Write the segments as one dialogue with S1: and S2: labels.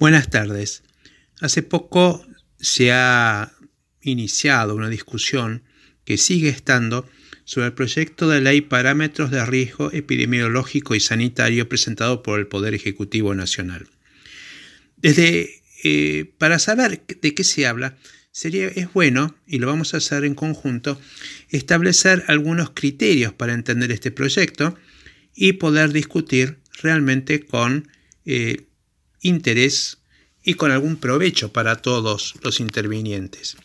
S1: Buenas tardes. Hace poco se ha iniciado una discusión que sigue estando sobre el proyecto de ley Parámetros de Riesgo Epidemiológico y Sanitario presentado por el Poder Ejecutivo Nacional. Desde, eh, para saber de qué se habla, sería, es bueno, y lo vamos a hacer en conjunto, establecer algunos criterios para entender este proyecto y poder discutir realmente con eh, interés y con algún provecho para todos los intervinientes.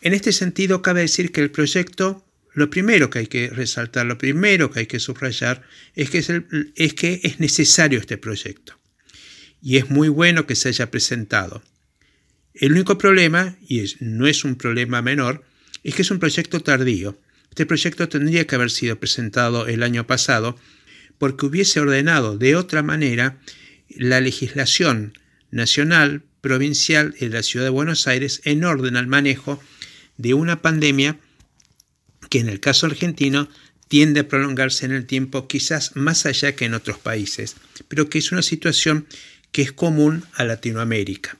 S1: En este sentido, cabe decir que el proyecto, lo primero que hay que resaltar, lo primero que hay que subrayar, es que es, es, es necesario este proyecto. Y es muy bueno que se haya presentado. El único problema, y no es un problema menor, es que es un proyecto tardío. Este proyecto tendría que haber sido presentado el año pasado porque hubiese ordenado de otra manera la legislación nacional, provincial de la ciudad de Buenos Aires en orden al manejo de una pandemia que en el caso argentino tiende a prolongarse en el tiempo quizás más allá que en otros países, pero que es una situación que es común a Latinoamérica.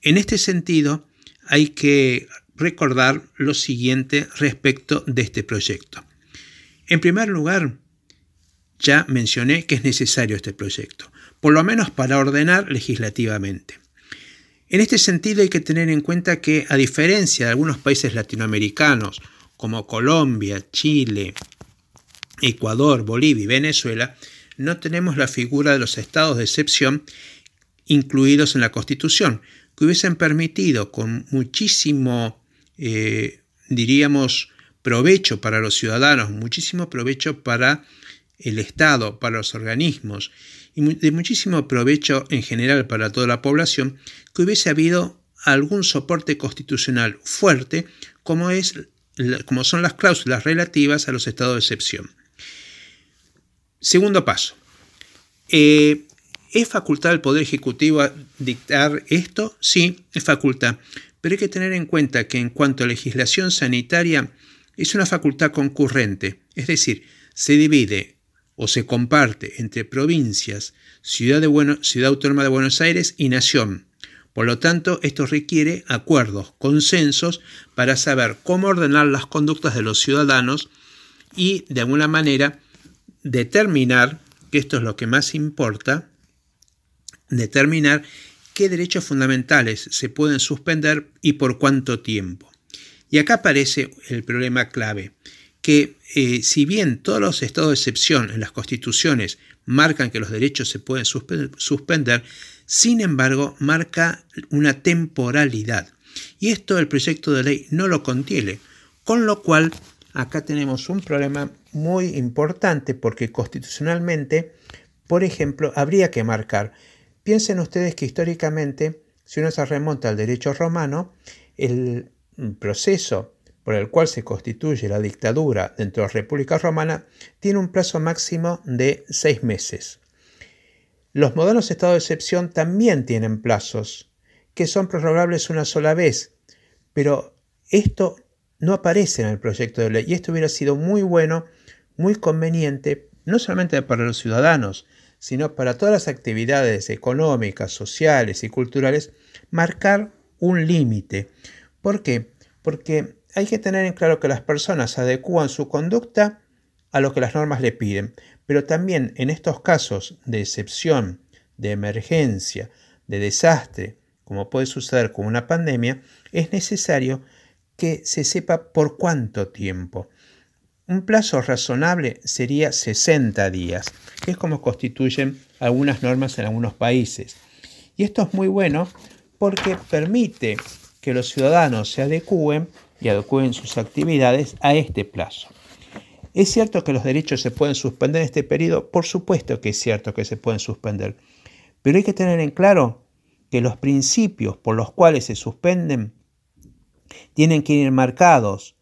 S1: En este sentido, hay que recordar lo siguiente respecto de este proyecto. En primer lugar, ya mencioné que es necesario este proyecto por lo menos para ordenar legislativamente. En este sentido hay que tener en cuenta que, a diferencia de algunos países latinoamericanos como Colombia, Chile, Ecuador, Bolivia y Venezuela, no tenemos la figura de los estados de excepción incluidos en la Constitución, que hubiesen permitido con muchísimo, eh, diríamos, provecho para los ciudadanos, muchísimo provecho para el Estado, para los organismos y de muchísimo provecho en general para toda la población que hubiese habido algún soporte constitucional fuerte como, es, como son las cláusulas relativas a los estados de excepción. Segundo paso. Eh, ¿Es facultad del Poder Ejecutivo dictar esto? Sí, es facultad. Pero hay que tener en cuenta que en cuanto a legislación sanitaria es una facultad concurrente, es decir, se divide o se comparte entre provincias, ciudad, de Autónoma de Buenos Aires y Nación. Por lo tanto, esto requiere acuerdos, consensos para saber cómo ordenar las conductas de los ciudadanos y, de alguna manera, determinar, que esto es lo que más importa, determinar qué derechos fundamentales se pueden suspender y por cuánto tiempo. Y acá aparece el problema clave que eh, si bien todos los estados de excepción en las constituciones marcan que los derechos se pueden suspender, sin embargo marca una temporalidad. Y esto el proyecto de ley no lo contiene, con lo cual acá tenemos un problema muy importante porque constitucionalmente, por ejemplo, habría que marcar, piensen ustedes que históricamente, si uno se remonta al derecho romano, el proceso por el cual se constituye la dictadura dentro de la República Romana tiene un plazo máximo de seis meses. Los modernos estados de excepción también tienen plazos, que son prorrogables una sola vez, pero esto no aparece en el proyecto de ley y esto hubiera sido muy bueno, muy conveniente, no solamente para los ciudadanos, sino para todas las actividades económicas, sociales y culturales, marcar un límite. ¿Por qué? Porque hay que tener en claro que las personas adecúan su conducta a lo que las normas le piden, pero también en estos casos de excepción, de emergencia, de desastre, como puede suceder con una pandemia, es necesario que se sepa por cuánto tiempo. Un plazo razonable sería 60 días, que es como constituyen algunas normas en algunos países. Y esto es muy bueno porque permite que los ciudadanos se adecúen y adecúen sus actividades a este plazo. ¿Es cierto que los derechos se pueden suspender en este periodo? Por supuesto que es cierto que se pueden suspender, pero hay que tener en claro que los principios por los cuales se suspenden tienen que ir marcados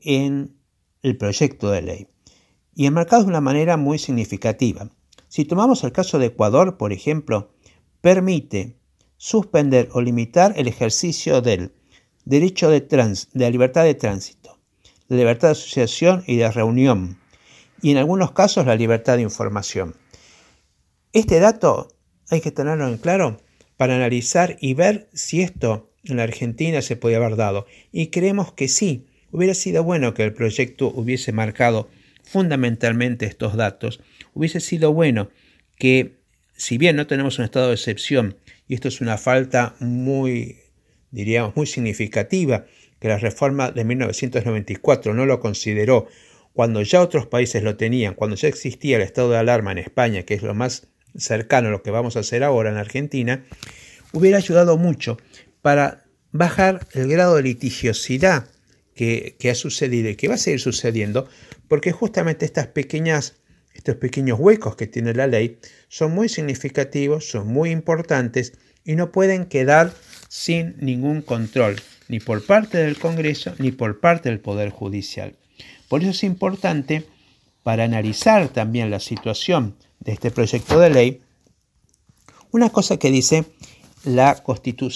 S1: en el proyecto de ley y enmarcados de una manera muy significativa. Si tomamos el caso de Ecuador, por ejemplo, permite suspender o limitar el ejercicio del derecho de, trans, de libertad de tránsito, la libertad de asociación y de reunión, y en algunos casos la libertad de información. Este dato hay que tenerlo en claro para analizar y ver si esto en la Argentina se podía haber dado. Y creemos que sí, hubiera sido bueno que el proyecto hubiese marcado fundamentalmente estos datos. Hubiese sido bueno que, si bien no tenemos un estado de excepción, y esto es una falta muy, diríamos, muy significativa, que la reforma de 1994 no lo consideró, cuando ya otros países lo tenían, cuando ya existía el estado de alarma en España, que es lo más cercano a lo que vamos a hacer ahora en Argentina, hubiera ayudado mucho para bajar el grado de litigiosidad que, ha sucedido y que va a seguir sucediendo, porque justamente estas pequeñas, estos pequeños huecos que tiene la ley son muy significativos, son muy importantes y no pueden quedar sin ningún control, ni por parte del Congreso ni por parte del Poder Judicial. Por eso es importante, para analizar también la situación de este proyecto de ley, una cosa que dice la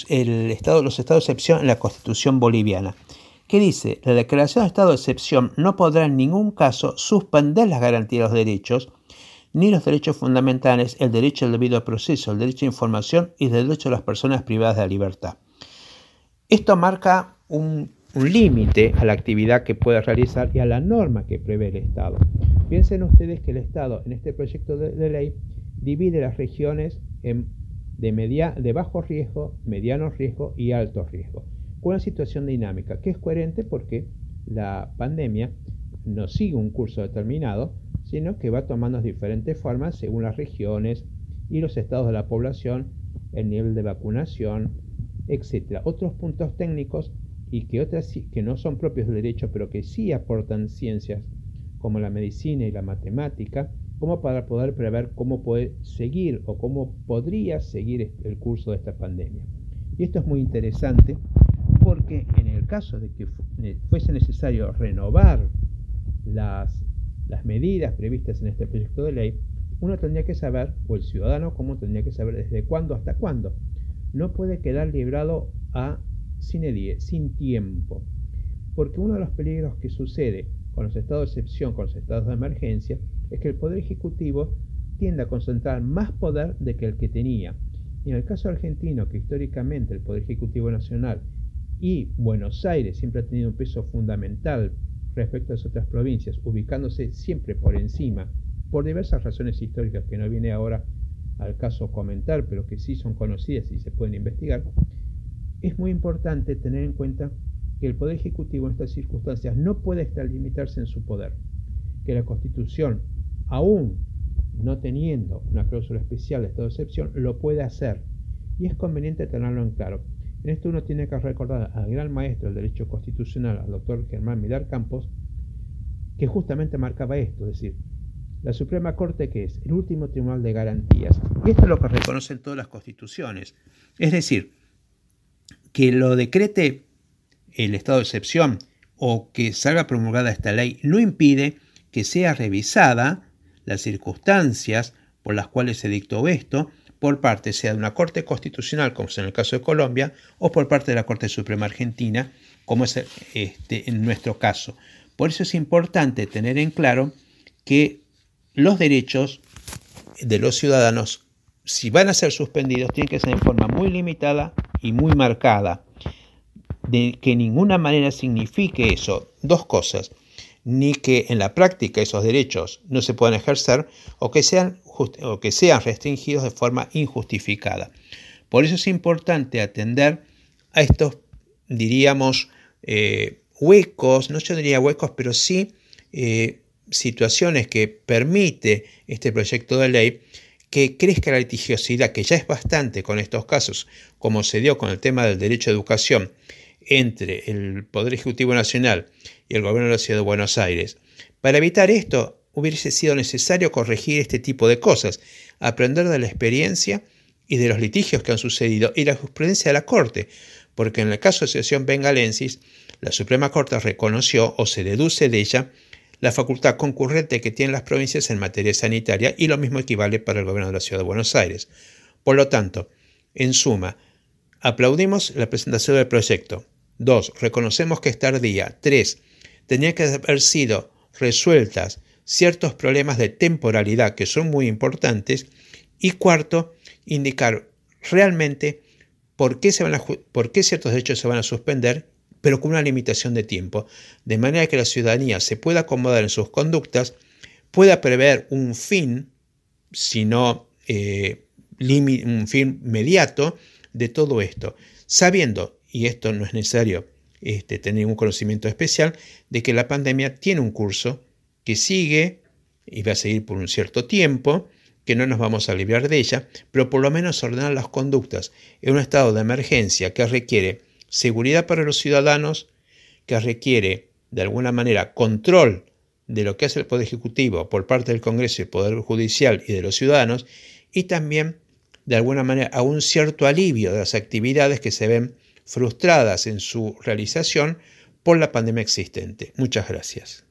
S1: el estado, los estados de excepción en la Constitución boliviana, que dice, la declaración de estado de excepción no podrá en ningún caso suspender las garantías de los derechos, ni los derechos fundamentales, el derecho al debido proceso, el derecho a información y el derecho de las personas privadas de la libertad. Esto marca un, límite a la actividad que puede realizar y a la norma que prevé el Estado. Piensen ustedes que el Estado en este proyecto de, ley divide las regiones en, de, media, de bajo riesgo, mediano riesgo y alto riesgo, con una situación dinámica que es coherente porque la pandemia no sigue un curso determinado, sino que va tomando diferentes formas según las regiones y los estados de la población, el nivel de vacunación, etc. Otros puntos técnicos y que otras que no son propios del derecho, pero que sí aportan ciencias como la medicina y la matemática, como para poder prever cómo puede seguir o cómo podría seguir el curso de esta pandemia. Y esto es muy interesante porque en el caso de que fuese necesario renovar las, las medidas previstas en este proyecto de ley, uno tendría que saber, o el ciudadano común tendría que saber desde cuándo hasta cuándo no puede quedar librado a sin sin tiempo. Porque uno de los peligros que sucede con los estados de excepción, con los estados de emergencia, es que el Poder Ejecutivo tiende a concentrar más poder de que el que tenía. Y en el caso argentino, que históricamente el Poder Ejecutivo Nacional y Buenos Aires siempre ha tenido un peso fundamental respecto a las otras provincias, ubicándose siempre por encima, por diversas razones históricas que no viene ahora al caso comentar, pero que sí son conocidas y se pueden investigar, es muy importante tener en cuenta que el Poder Ejecutivo en estas circunstancias no puede limitarse en su poder, que la Constitución, aún no teniendo una cláusula especial de estado de excepción, lo puede hacer. Y es conveniente tenerlo en claro. En esto uno tiene que recordar al gran maestro del derecho constitucional, al doctor Germán Milar Campos, que justamente marcaba esto, es decir, la Suprema Corte, que es el último tribunal de garantías, y esto es lo que reconocen todas las constituciones. Es decir, que lo decrete el estado de excepción o que salga promulgada esta ley no impide que sea revisada las circunstancias por las cuales se dictó esto por parte sea de una Corte Constitucional, como es en el caso de Colombia, o por parte de la Corte Suprema Argentina, como es este, en nuestro caso. Por eso es importante tener en claro que los derechos de los ciudadanos, si van a ser suspendidos, tienen que ser en forma muy limitada y muy marcada. De que ninguna manera signifique eso dos cosas, ni que en la práctica esos derechos no se puedan ejercer o que sean, o que sean restringidos de forma injustificada. Por eso es importante atender a estos, diríamos, eh, huecos, no yo diría huecos, pero sí eh, situaciones que permite este proyecto de ley que crezca la litigiosidad, que ya es bastante con estos casos, como se dio con el tema del derecho a educación entre el Poder Ejecutivo Nacional y el Gobierno de la Ciudad de Buenos Aires. Para evitar esto, hubiese sido necesario corregir este tipo de cosas, aprender de la experiencia y de los litigios que han sucedido y la jurisprudencia de la Corte, porque en el caso de Asociación Bengalensis, la Suprema Corte reconoció o se deduce de ella la facultad concurrente que tienen las provincias en materia sanitaria y lo mismo equivale para el gobierno de la Ciudad de Buenos Aires. Por lo tanto, en suma, aplaudimos la presentación del proyecto. 2. Reconocemos que es tardía. 3. Tenía que haber sido resueltas ciertos problemas de temporalidad que son muy importantes. Y cuarto, indicar realmente por qué, se van por qué ciertos derechos se van a suspender, pero con una limitación de tiempo, de manera que la ciudadanía se pueda acomodar en sus conductas, pueda prever un fin, si no eh, un fin inmediato de todo esto, sabiendo, y esto no es necesario este, tener un conocimiento especial, de que la pandemia tiene un curso que sigue y va a seguir por un cierto tiempo, que no nos vamos a librar de ella, pero por lo menos ordenar las conductas en un estado de emergencia que requiere seguridad para los ciudadanos, que requiere de alguna manera control de lo que hace el Poder Ejecutivo por parte del Congreso y Poder Judicial y de los ciudadanos, y también de alguna manera a un cierto alivio de las actividades que se ven frustradas en su realización por la pandemia existente. Muchas gracias.